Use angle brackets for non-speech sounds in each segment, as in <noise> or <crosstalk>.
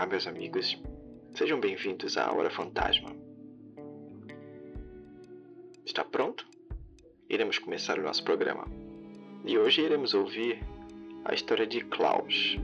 Olá, meus amigos. Sejam bem-vindos à Hora Fantasma. Está pronto? Iremos começar o nosso programa. E hoje iremos ouvir a história de Klaus.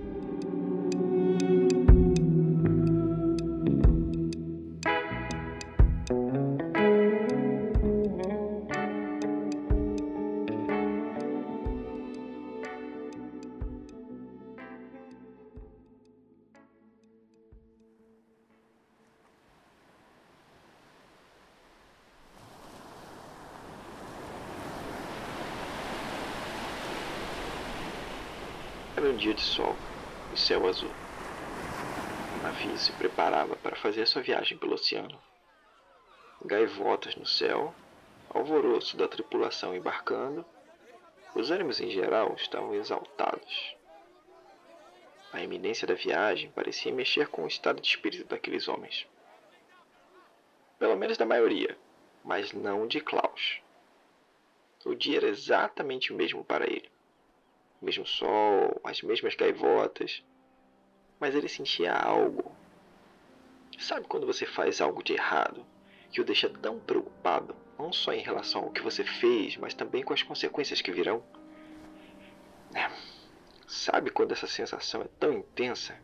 Era um dia de sol e céu azul. O navio se preparava para fazer sua viagem pelo oceano. Gaivotas no céu, alvoroço da tripulação embarcando, os ânimos em geral estavam exaltados. A iminência da viagem parecia mexer com o estado de espírito daqueles homens. Pelo menos da maioria, mas não de Klaus. O dia era exatamente o mesmo para ele mesmo sol, as mesmas gaivotas. Mas ele sentia algo. Sabe quando você faz algo de errado que o deixa tão preocupado, não só em relação ao que você fez, mas também com as consequências que virão? É. Sabe quando essa sensação é tão intensa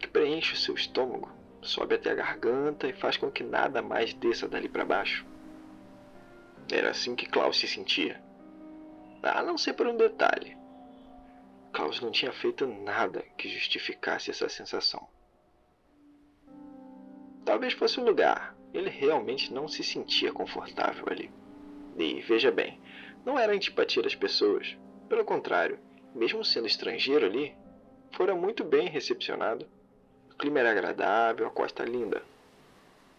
que preenche o seu estômago, sobe até a garganta e faz com que nada mais desça dali para baixo? Era assim que Klaus se sentia a não ser por um detalhe. Klaus não tinha feito nada que justificasse essa sensação. Talvez fosse o lugar. Ele realmente não se sentia confortável ali. E veja bem, não era antipatia das pessoas. Pelo contrário, mesmo sendo estrangeiro ali, fora muito bem recepcionado. O clima era agradável, a costa linda.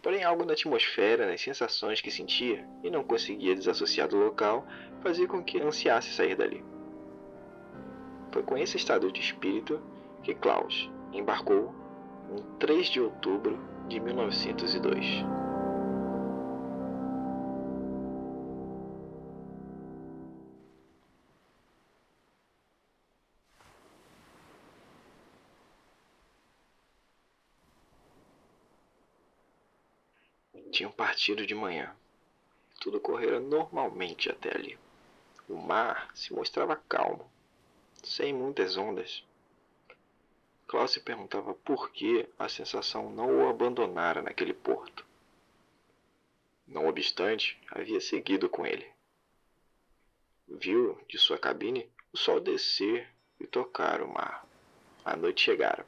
Porém, algo na atmosfera, nas sensações que sentia e não conseguia desassociar do local, fazia com que ansiasse sair dali. Foi com esse estado de espírito que Klaus embarcou em 3 de outubro de 1902. Tinham partido de manhã. Tudo correra normalmente até ali. O mar se mostrava calmo, sem muitas ondas. Klaus se perguntava por que a sensação não o abandonara naquele porto. Não obstante, havia seguido com ele. Viu de sua cabine o sol descer e tocar o mar. A noite chegara.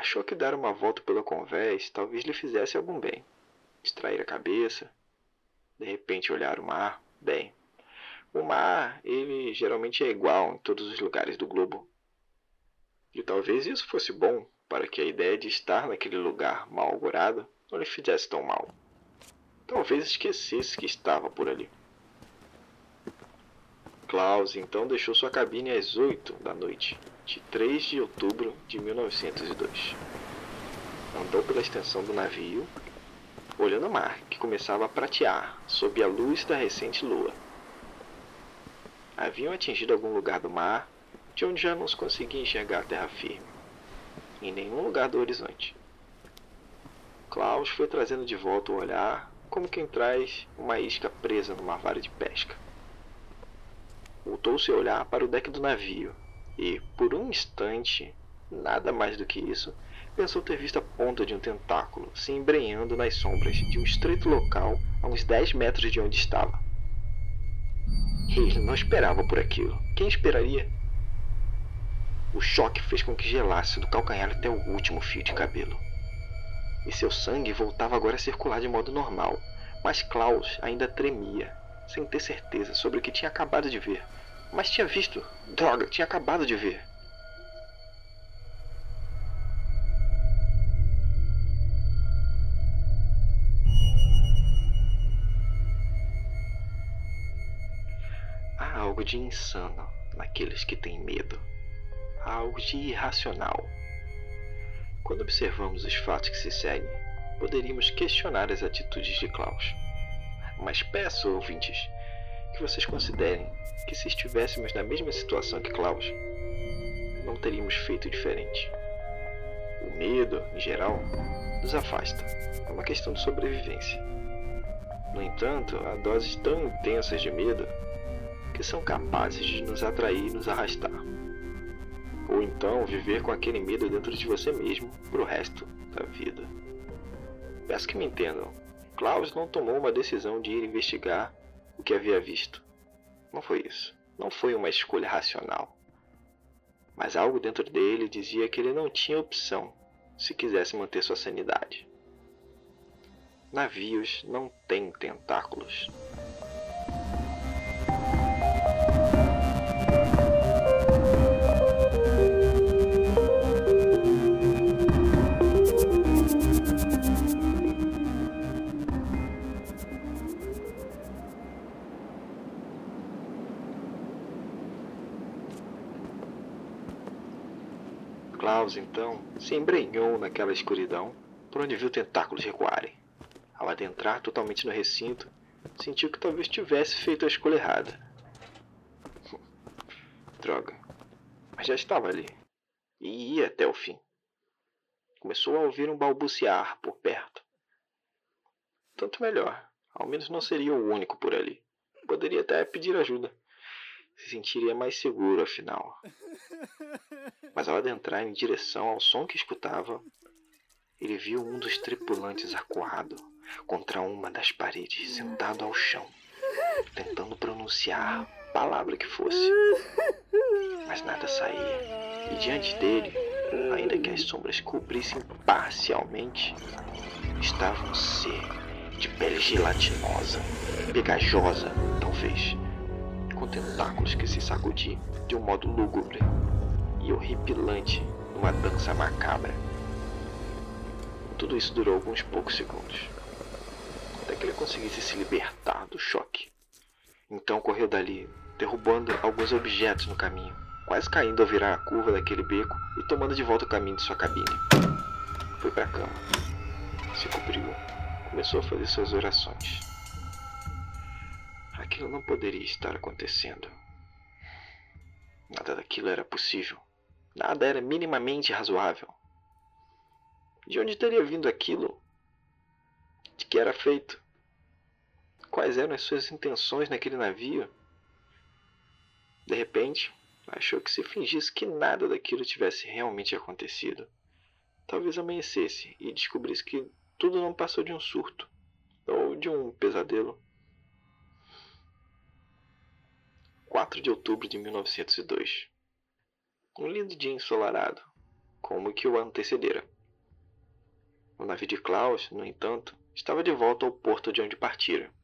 Achou que dar uma volta pelo convés talvez lhe fizesse algum bem. Distrair a cabeça, de repente olhar o mar. Bem, o mar, ele geralmente é igual em todos os lugares do globo. E talvez isso fosse bom para que a ideia de estar naquele lugar mal não lhe fizesse tão mal. Talvez esquecesse que estava por ali. Klaus então deixou sua cabine às oito da noite de 3 de outubro de 1902. Andou pela extensão do navio, olhando o mar, que começava a pratear sob a luz da recente lua. Haviam atingido algum lugar do mar, de onde já não se conseguia enxergar a terra firme, em nenhum lugar do horizonte. Klaus foi trazendo de volta o olhar, como quem traz uma isca presa numa vara de pesca. Voltou seu olhar para o deck do navio, e, por um instante, nada mais do que isso, pensou ter visto a ponta de um tentáculo se embrenhando nas sombras de um estreito local a uns 10 metros de onde estava. Ele não esperava por aquilo. Quem esperaria? O choque fez com que gelasse do calcanhar até o último fio de cabelo. E seu sangue voltava agora a circular de modo normal, mas Klaus ainda tremia, sem ter certeza sobre o que tinha acabado de ver. Mas tinha visto. Droga, tinha acabado de ver. Há algo de insano naqueles que têm medo. Há algo de irracional. Quando observamos os fatos que se seguem, poderíamos questionar as atitudes de Klaus. Mas peço, ouvintes, que vocês considerem que se estivéssemos na mesma situação que Klaus, não teríamos feito diferente. O medo, em geral, nos afasta. É uma questão de sobrevivência. No entanto, há doses tão intensas de medo que são capazes de nos atrair e nos arrastar. Ou então viver com aquele medo dentro de você mesmo para o resto da vida. Peço que me entendam. Klaus não tomou uma decisão de ir investigar o que havia visto. Não foi isso. Não foi uma escolha racional. Mas algo dentro dele dizia que ele não tinha opção se quisesse manter sua sanidade. Navios não têm tentáculos. Klaus, então, se embrenhou naquela escuridão por onde viu tentáculos recuarem. Ao adentrar totalmente no recinto, sentiu que talvez tivesse feito a escolha errada. <laughs> Droga. Mas já estava ali. E ia até o fim. Começou a ouvir um balbuciar por perto. Tanto melhor. Ao menos não seria o único por ali. Poderia até pedir ajuda se sentiria mais seguro, afinal. Mas ao adentrar em direção ao som que escutava, ele viu um dos tripulantes acuado contra uma das paredes, sentado ao chão, tentando pronunciar palavra que fosse. Mas nada saía, e diante dele, ainda que as sombras cobrissem parcialmente, estava um ser de pele gelatinosa, pegajosa, talvez tentáculos que se sacudiam de um modo lúgubre e horripilante numa dança macabra. Tudo isso durou alguns poucos segundos, até que ele conseguisse se libertar do choque. Então correu dali, derrubando alguns objetos no caminho, quase caindo ao virar a curva daquele beco e tomando de volta o caminho de sua cabine. Foi para a cama, se cobriu, começou a fazer suas orações. Aquilo não poderia estar acontecendo. Nada daquilo era possível. Nada era minimamente razoável. De onde teria vindo aquilo? De que era feito? Quais eram as suas intenções naquele navio? De repente, achou que se fingisse que nada daquilo tivesse realmente acontecido, talvez amanhecesse e descobrisse que tudo não passou de um surto ou de um pesadelo. 4 de outubro de 1902. Um lindo dia ensolarado, como que o antecedera. O navio de Klaus, no entanto, estava de volta ao porto de onde partira,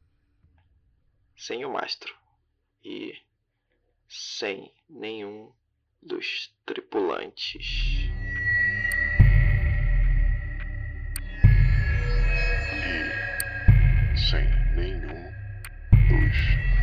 sem o mastro e sem nenhum dos tripulantes. E sem nenhum dos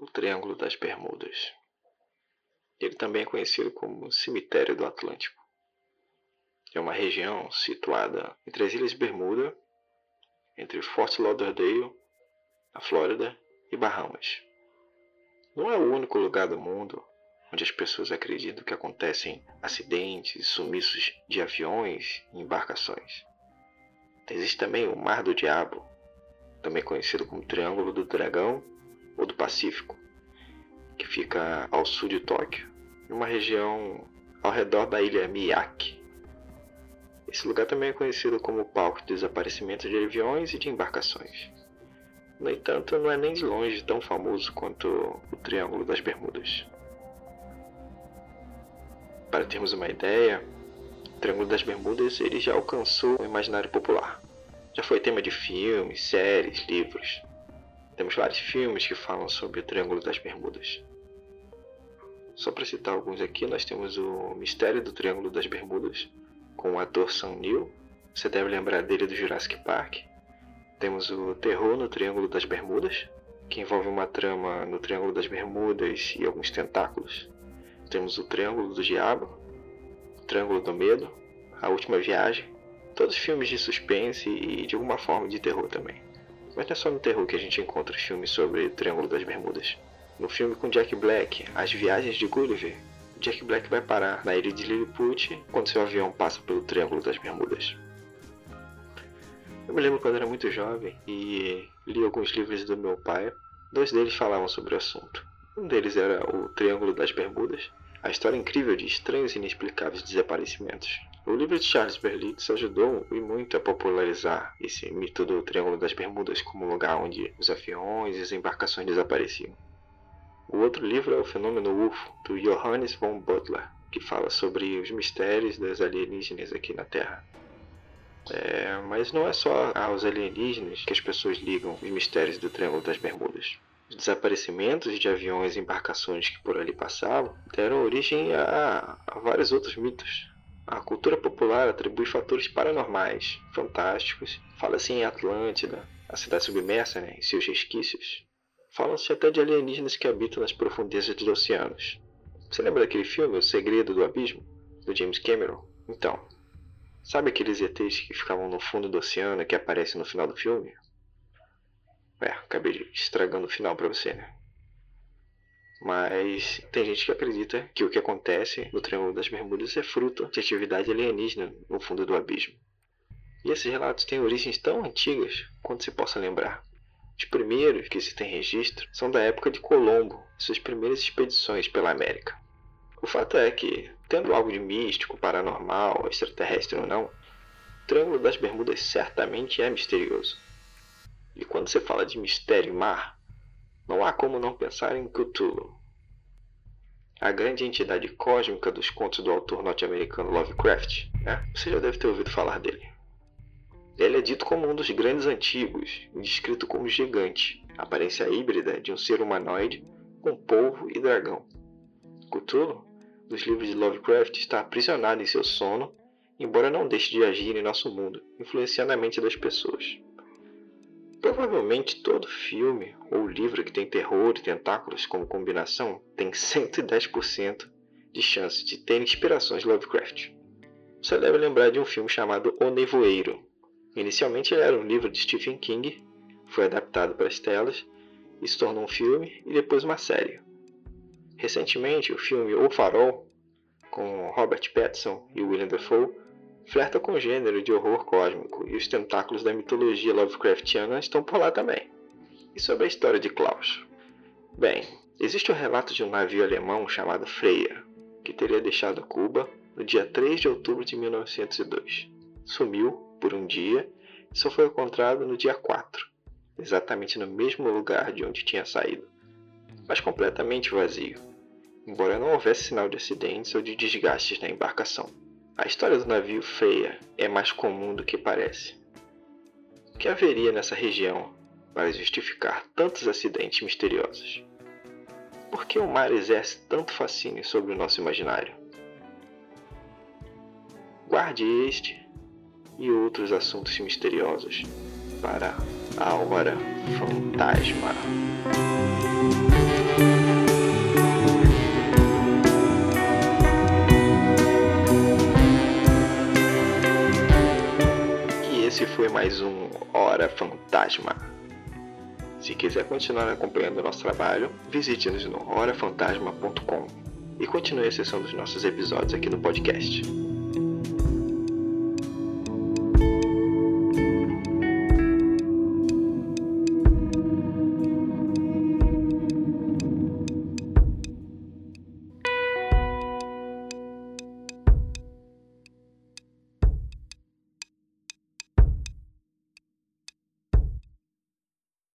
o Triângulo das Bermudas. Ele também é conhecido como Cemitério do Atlântico. É uma região situada entre as Ilhas Bermuda, entre Fort Lauderdale, a Flórida e Bahamas. Não é o único lugar do mundo onde as pessoas acreditam que acontecem acidentes e sumiços de aviões e embarcações. Existe também o Mar do Diabo, também conhecido como Triângulo do Dragão ou do Pacífico, que fica ao sul de Tóquio, em uma região ao redor da ilha Miyake. Esse lugar também é conhecido como palco de desaparecimento de aviões e de embarcações. No entanto, não é nem de longe tão famoso quanto o Triângulo das Bermudas. Para termos uma ideia, o Triângulo das Bermudas ele já alcançou o imaginário popular. Já foi tema de filmes, séries, livros. Temos vários filmes que falam sobre o Triângulo das Bermudas. Só para citar alguns aqui, nós temos o Mistério do Triângulo das Bermudas, com o ator Sam Neill. Você deve lembrar dele do Jurassic Park. Temos o Terror no Triângulo das Bermudas, que envolve uma trama no Triângulo das Bermudas e alguns tentáculos. Temos o Triângulo do Diabo, o Triângulo do Medo, A Última Viagem, todos filmes de suspense e de alguma forma de terror também. Mas não é só no terror que a gente encontra filmes sobre o Triângulo das Bermudas. No filme com Jack Black, As Viagens de Gulliver, Jack Black vai parar na ilha de Lilliput quando seu avião passa pelo Triângulo das Bermudas. Eu me lembro quando era muito jovem e li alguns livros do meu pai. Dois deles falavam sobre o assunto. Um deles era o Triângulo das Bermudas, a história incrível de estranhos e inexplicáveis desaparecimentos. O livro de Charles Berlitz ajudou e muito a popularizar esse mito do Triângulo das Bermudas como lugar onde os aviões e as embarcações desapareciam. O outro livro é o Fenômeno UFO, do Johannes von Butler, que fala sobre os mistérios das alienígenas aqui na Terra. É, mas não é só aos alienígenas que as pessoas ligam os mistérios do Triângulo das Bermudas. Os desaparecimentos de aviões e embarcações que por ali passavam deram origem a, a vários outros mitos. A cultura popular atribui fatores paranormais, fantásticos, fala-se em Atlântida, a cidade submersa né, e seus resquícios. Falam-se até de alienígenas que habitam nas profundezas dos oceanos. Você lembra daquele filme, O Segredo do Abismo, do James Cameron? Então, Sabe aqueles ETs que ficavam no fundo do oceano que aparecem no final do filme? É, acabei estragando o final para você, né? Mas tem gente que acredita que o que acontece no Triângulo das Bermudas é fruto de atividade alienígena no fundo do abismo. E esses relatos têm origens tão antigas quanto se possa lembrar. Os primeiros que se tem registro são da época de Colombo suas primeiras expedições pela América. O fato é que, tendo algo de místico, paranormal, extraterrestre ou não, o Triângulo das Bermudas certamente é misterioso. E quando se fala de mistério e mar, não há como não pensar em Cthulhu. A grande entidade cósmica dos contos do autor norte-americano Lovecraft, né? você já deve ter ouvido falar dele. Ele é dito como um dos grandes antigos descrito como gigante, aparência híbrida de um ser humanoide com polvo e dragão. Cthulhu dos livros de Lovecraft está aprisionado em seu sono, embora não deixe de agir em nosso mundo, influenciando a mente das pessoas. Provavelmente todo filme ou livro que tem terror e tentáculos como combinação tem 110% de chance de ter inspirações Lovecraft. Você deve lembrar de um filme chamado O Nevoeiro. Inicialmente era um livro de Stephen King, foi adaptado para as telas e se tornou um filme e depois uma série. Recentemente, o filme O Farol, com Robert Pattinson e William Dafoe, flerta com o gênero de horror cósmico e os tentáculos da mitologia Lovecraftiana estão por lá também. E sobre a história de Klaus? Bem, existe o relato de um navio alemão chamado Freya, que teria deixado Cuba no dia 3 de outubro de 1902. Sumiu por um dia e só foi encontrado no dia 4, exatamente no mesmo lugar de onde tinha saído, mas completamente vazio embora não houvesse sinal de acidentes ou de desgastes na embarcação. A história do navio Freia é mais comum do que parece. O que haveria nessa região para justificar tantos acidentes misteriosos? Por que o mar exerce tanto fascínio sobre o nosso imaginário? Guarde este e outros assuntos misteriosos para a Hora Fantasma. Foi mais um Hora Fantasma. Se quiser continuar acompanhando nosso trabalho, visite-nos no horafantasma.com e continue acessando os nossos episódios aqui no podcast.